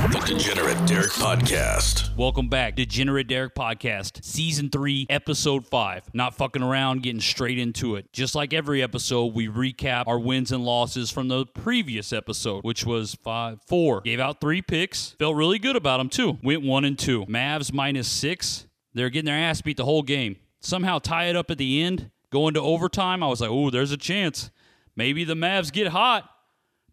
The Degenerate Derek Podcast. Welcome back, Degenerate Derek Podcast, Season 3, Episode 5. Not fucking around, getting straight into it. Just like every episode, we recap our wins and losses from the previous episode, which was 5 4. Gave out three picks. Felt really good about them, too. Went 1 and 2. Mavs minus 6. They're getting their ass beat the whole game. Somehow tie it up at the end, go into overtime. I was like, oh, there's a chance. Maybe the Mavs get hot.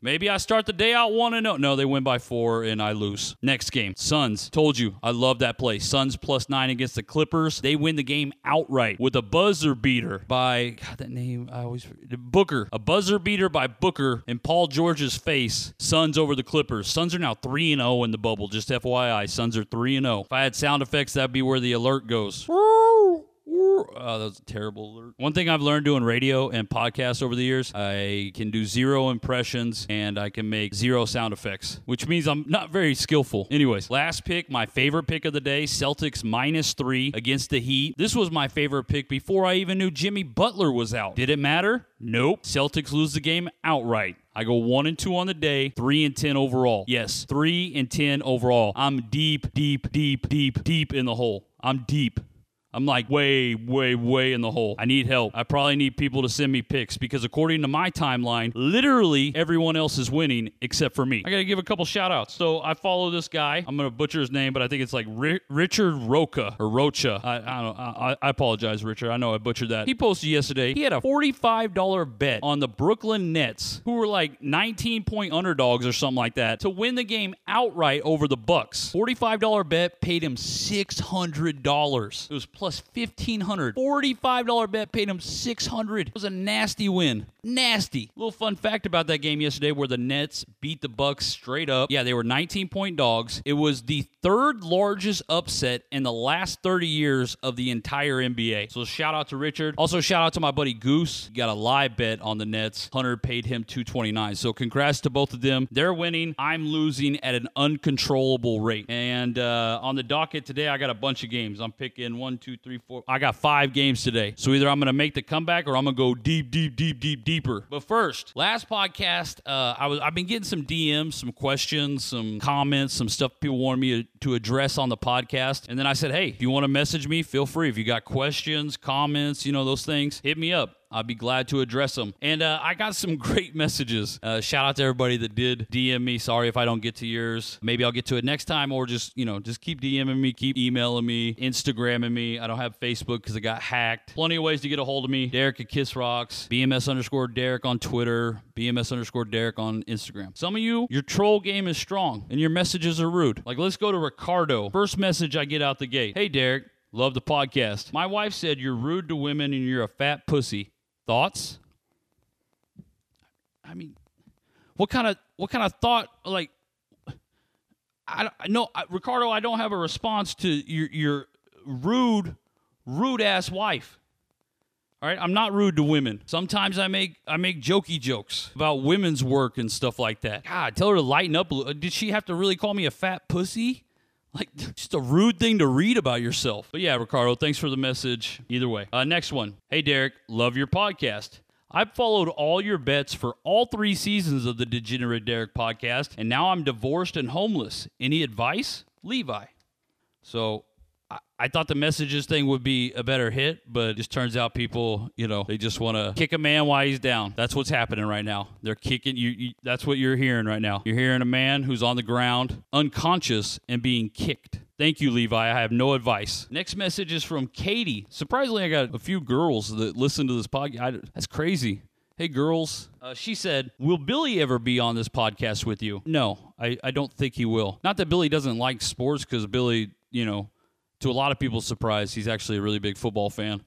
Maybe I start the day out 1 and 0. No, they win by 4 and I lose. Next game, Suns. Told you, I love that play. Suns plus 9 against the Clippers. They win the game outright with a buzzer beater by God that name I always Booker. A buzzer beater by Booker in Paul George's face. Suns over the Clippers. Suns are now 3 and 0 in the bubble. Just FYI, Suns are 3 and 0. If I had sound effects, that'd be where the alert goes. Oh, that was a terrible alert. One thing I've learned doing radio and podcasts over the years, I can do zero impressions and I can make zero sound effects, which means I'm not very skillful. Anyways, last pick, my favorite pick of the day Celtics minus three against the Heat. This was my favorite pick before I even knew Jimmy Butler was out. Did it matter? Nope. Celtics lose the game outright. I go one and two on the day, three and ten overall. Yes, three and ten overall. I'm deep, deep, deep, deep, deep in the hole. I'm deep. I'm like way, way, way in the hole. I need help. I probably need people to send me picks because according to my timeline, literally everyone else is winning except for me. I got to give a couple shout outs. So I follow this guy. I'm going to butcher his name, but I think it's like Ri- Richard Roca or Rocha. I, I don't. I, I apologize, Richard. I know I butchered that. He posted yesterday. He had a $45 bet on the Brooklyn Nets, who were like 19 point underdogs or something like that, to win the game outright over the Bucks. $45 bet paid him $600. It was plus 1500 $45 bet paid him 600 It was a nasty win. Nasty. Little fun fact about that game yesterday where the Nets beat the Bucks straight up. Yeah, they were 19 point dogs. It was the third largest upset in the last 30 years of the entire NBA. So shout out to Richard. Also shout out to my buddy Goose. He got a live bet on the Nets. Hunter paid him 229. So congrats to both of them. They're winning. I'm losing at an uncontrollable rate. And uh, on the docket today, I got a bunch of games. I'm picking one, two, three, four. I got five games today. So either I'm going to make the comeback or I'm going to go deep, deep, deep, deep, deep, deeper. But first, last podcast, uh, I was I've been getting some DMs, some questions, some comments, some stuff people wanted me to, to address on the podcast. And then I said, hey, if you want to message me, feel free. If you got questions, comments, you know those things, hit me up. I'd be glad to address them. And uh, I got some great messages. Uh, shout out to everybody that did DM me. Sorry if I don't get to yours. Maybe I'll get to it next time, or just you know, just keep DMing me, keep emailing me, Instagramming me. I don't have Facebook because it got hacked. Plenty of ways to get a hold of me. Derek at Kiss Rocks, BMS underscore Derek on Twitter, BMS underscore Derek on Instagram. Some of you, your troll game is strong and your messages are rude. Like let's go to Ricardo. First message I get out the gate. Hey Derek. Love the podcast. My wife said you're rude to women and you're a fat pussy. Thoughts? I mean, what kind of what kind of thought like I no Ricardo, I don't have a response to your your rude rude ass wife. All right, I'm not rude to women. Sometimes I make I make jokey jokes about women's work and stuff like that. God, tell her to lighten up. Did she have to really call me a fat pussy? Like, just a rude thing to read about yourself. But yeah, Ricardo, thanks for the message. Either way. Uh, next one. Hey, Derek, love your podcast. I've followed all your bets for all three seasons of the Degenerate Derek podcast, and now I'm divorced and homeless. Any advice? Levi. So I, thought the messages thing would be a better hit, but it just turns out people, you know, they just want to kick a man while he's down. That's what's happening right now. They're kicking you, you. That's what you're hearing right now. You're hearing a man who's on the ground, unconscious, and being kicked. Thank you, Levi. I have no advice. Next message is from Katie. Surprisingly, I got a few girls that listen to this podcast. That's crazy. Hey, girls. Uh, she said, Will Billy ever be on this podcast with you? No, I, I don't think he will. Not that Billy doesn't like sports, because Billy, you know, to a lot of people's surprise, he's actually a really big football fan.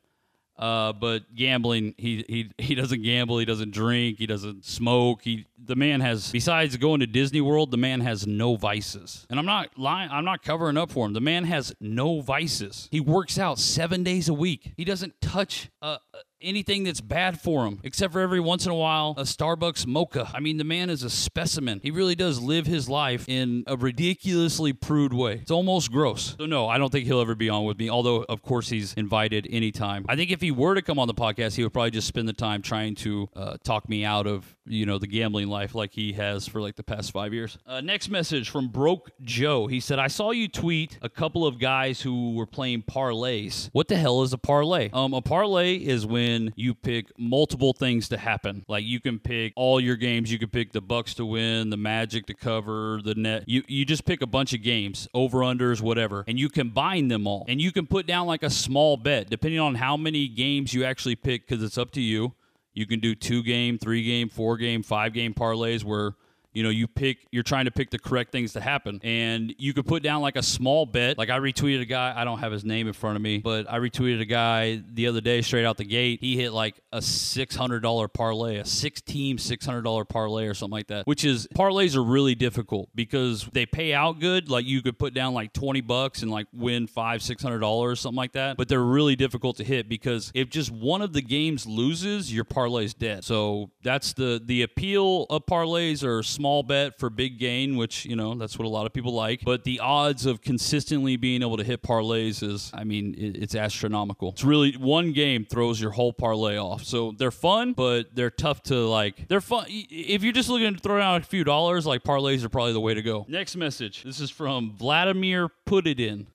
Uh, but gambling, he, he he doesn't gamble. He doesn't drink. He doesn't smoke. He the man has besides going to Disney World, the man has no vices. And I'm not lying. I'm not covering up for him. The man has no vices. He works out seven days a week. He doesn't touch uh, anything that's bad for him, except for every once in a while a Starbucks mocha. I mean, the man is a specimen. He really does live his life in a ridiculously prude way. It's almost gross. So no, I don't think he'll ever be on with me. Although, of course, he's invited anytime. I think if he were to come on the podcast, he would probably just spend the time trying to uh, talk me out of you know the gambling life like he has for like the past five years. Uh, next message from Broke Joe. He said, "I saw you tweet a couple of guys who were playing parlays. What the hell is a parlay? Um, a parlay is when you pick multiple things to happen. Like you can pick all your games. You can pick the Bucks to win, the Magic to cover, the net. You you just pick a bunch of games, over unders, whatever, and you combine them all. And you can put down like a small bet depending on how many games you actually pick because it's up to you." You can do two game, three game, four game, five game parlays where you know you pick you're trying to pick the correct things to happen. And you could put down like a small bet. Like i retweeted a guy i don't have his name in front of me but i retweeted a guy the other day straight out the gate. He hit like a $600 parlay a six team $600 parlay or something like that which is parlays are really difficult because they pay out good. Like you could put down like 20 bucks and like win five six hundred dollars or something like that but they're really difficult to hit because if just one of the games loses your parlay's dead. So that's the the appeal of parlays are small bet for big gain, which, you know, that's what a lot of people like. But the odds of consistently being able to hit parlays is, I mean, it's astronomical. It's really one game throws your whole parlay off. So they're fun, but they're tough to like. They're fun. If you're just looking to throw down a few dollars, like parlays are probably the way to go. Next message. This is from Vladimir Put It In.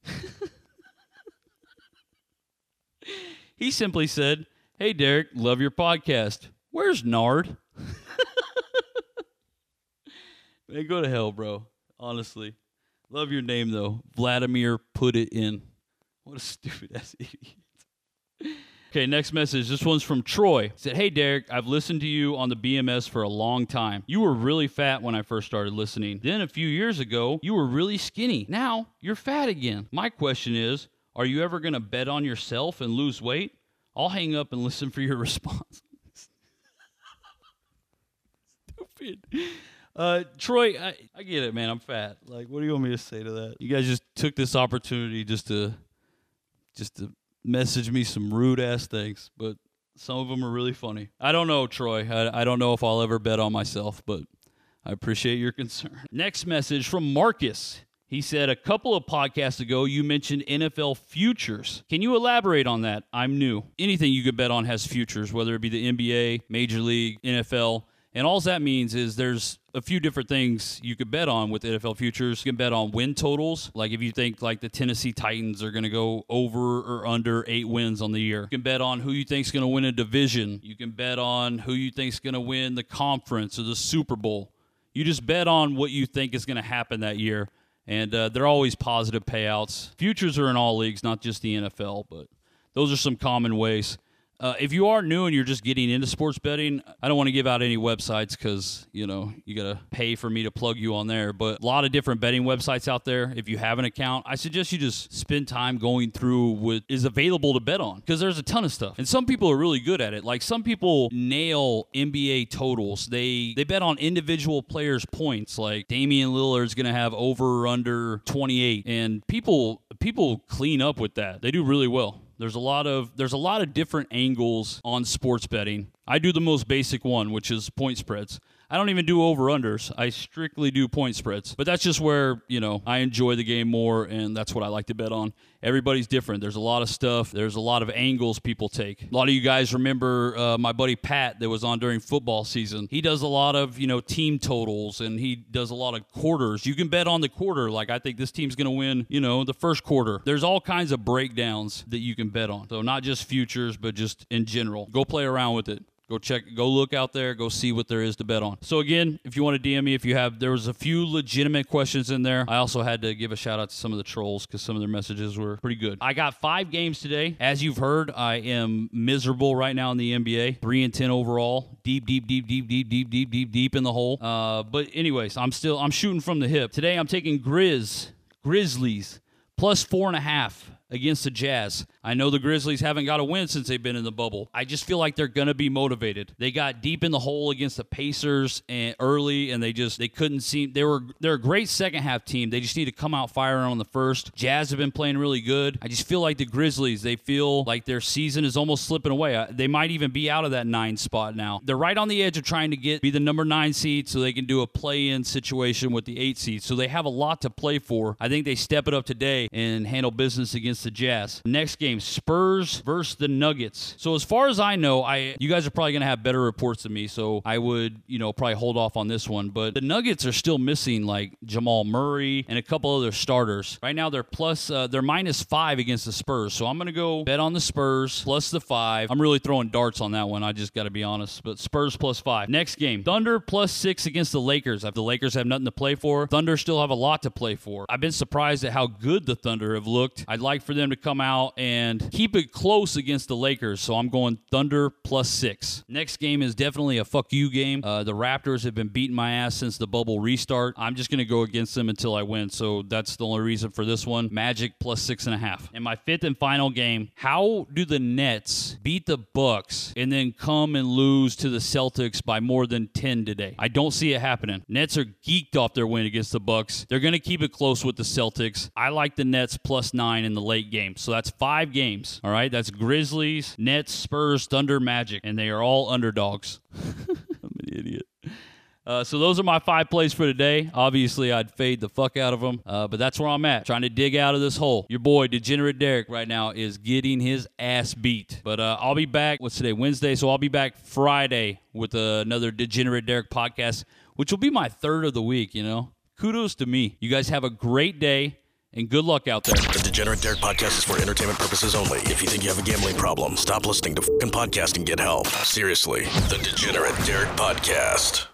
he simply said, Hey, Derek, love your podcast. Where's Nard? Man, go to hell, bro. Honestly. Love your name, though. Vladimir put it in. What a stupid ass idiot. Okay, next message. This one's from Troy. He said, Hey, Derek, I've listened to you on the BMS for a long time. You were really fat when I first started listening. Then a few years ago, you were really skinny. Now you're fat again. My question is, are you ever going to bet on yourself and lose weight? I'll hang up and listen for your response. Stupid. Uh, Troy, I, I get it, man. I'm fat. Like, what do you want me to say to that? You guys just took this opportunity just to, just to message me some rude ass things, but some of them are really funny. I don't know, Troy. I, I don't know if I'll ever bet on myself, but I appreciate your concern. Next message from Marcus. He said, A couple of podcasts ago, you mentioned NFL futures. Can you elaborate on that? I'm new. Anything you could bet on has futures, whether it be the NBA, Major League, NFL. And all that means is there's a few different things you could bet on with NFL futures. You can bet on win totals. Like if you think like the Tennessee Titans are going to go over or under eight wins on the year. You can bet on who you think is going to win a division. You can bet on who you think is going to win the conference or the Super Bowl. You just bet on what you think is going to happen that year. And uh, they're always positive payouts. Futures are in all leagues, not just the NFL, but those are some common ways. Uh, if you are new and you're just getting into sports betting, I don't want to give out any websites because you know you gotta pay for me to plug you on there. But a lot of different betting websites out there. If you have an account, I suggest you just spend time going through what is available to bet on because there's a ton of stuff. And some people are really good at it. Like some people nail NBA totals. They they bet on individual players' points. Like Damian Lillard's gonna have over or under 28, and people people clean up with that. They do really well. There's a lot of there's a lot of different angles on sports betting. I do the most basic one, which is point spreads. I don't even do over unders. I strictly do point spreads. But that's just where, you know, I enjoy the game more and that's what I like to bet on. Everybody's different. There's a lot of stuff. There's a lot of angles people take. A lot of you guys remember uh, my buddy Pat that was on during football season. He does a lot of, you know, team totals and he does a lot of quarters. You can bet on the quarter. Like, I think this team's going to win, you know, the first quarter. There's all kinds of breakdowns that you can bet on. So, not just futures, but just in general. Go play around with it. Go check, go look out there, go see what there is to bet on. So again, if you want to DM me, if you have, there was a few legitimate questions in there. I also had to give a shout out to some of the trolls because some of their messages were pretty good. I got five games today. As you've heard, I am miserable right now in the NBA. Three and ten overall, deep, deep, deep, deep, deep, deep, deep, deep, deep in the hole. Uh, but anyways, I'm still, I'm shooting from the hip. Today, I'm taking Grizz, Grizzlies plus four and a half against the Jazz. I know the Grizzlies haven't got a win since they've been in the bubble. I just feel like they're going to be motivated. They got deep in the hole against the Pacers and early and they just they couldn't seem they were they're a great second half team. They just need to come out firing on the first. Jazz have been playing really good. I just feel like the Grizzlies, they feel like their season is almost slipping away. They might even be out of that 9 spot now. They're right on the edge of trying to get be the number 9 seed so they can do a play-in situation with the 8 seed. So they have a lot to play for. I think they step it up today and handle business against Jazz. Next game, Spurs versus the Nuggets. So as far as I know, I you guys are probably to have better reports than me, so I would, you know, probably hold off on this one, but the Nuggets are still missing like Jamal Murray and a couple other starters. Right now they're plus uh, they're minus 5 against the Spurs. So I'm to go bet on the Spurs plus the 5. I'm really throwing darts on that one. I just got to be honest, but Spurs plus 5. Next game, Thunder plus 6 against the Lakers. If the Lakers have nothing to play for, Thunder still have a lot to play for. I've been surprised at how good the Thunder have looked. I'd like for them to come out and keep it close against the Lakers. So I'm going Thunder plus six. Next game is definitely a fuck you game. Uh, the Raptors have been beating my ass since the bubble restart. I'm just going to go against them until I win. So that's the only reason for this one. Magic plus six and a half. And my fifth and final game. How do the Nets beat the Bucks and then come and lose to the Celtics by more than 10 today? I don't see it happening. Nets are geeked off their win against the Bucks. They're going to keep it close with the Celtics. I like the Nets plus nine in the late game. So that's five games. All right. That's Grizzlies, Nets, Spurs, Thunder, Magic. And they are all underdogs. I'm an idiot. Uh, so those are my five plays for today. Obviously, I'd fade the fuck out of them, uh, but that's where I'm at, trying to dig out of this hole. Your boy, Degenerate Derek, right now is getting his ass beat. But uh, I'll be back. What's today? Wednesday. So I'll be back Friday with another Degenerate Derek podcast, which will be my third of the week. You know, kudos to me. You guys have a great day and good luck out there. The Degenerate Derek podcast is for entertainment purposes only. If you think you have a gambling problem, stop listening to fucking podcast and get help. Seriously. The Degenerate Derek podcast.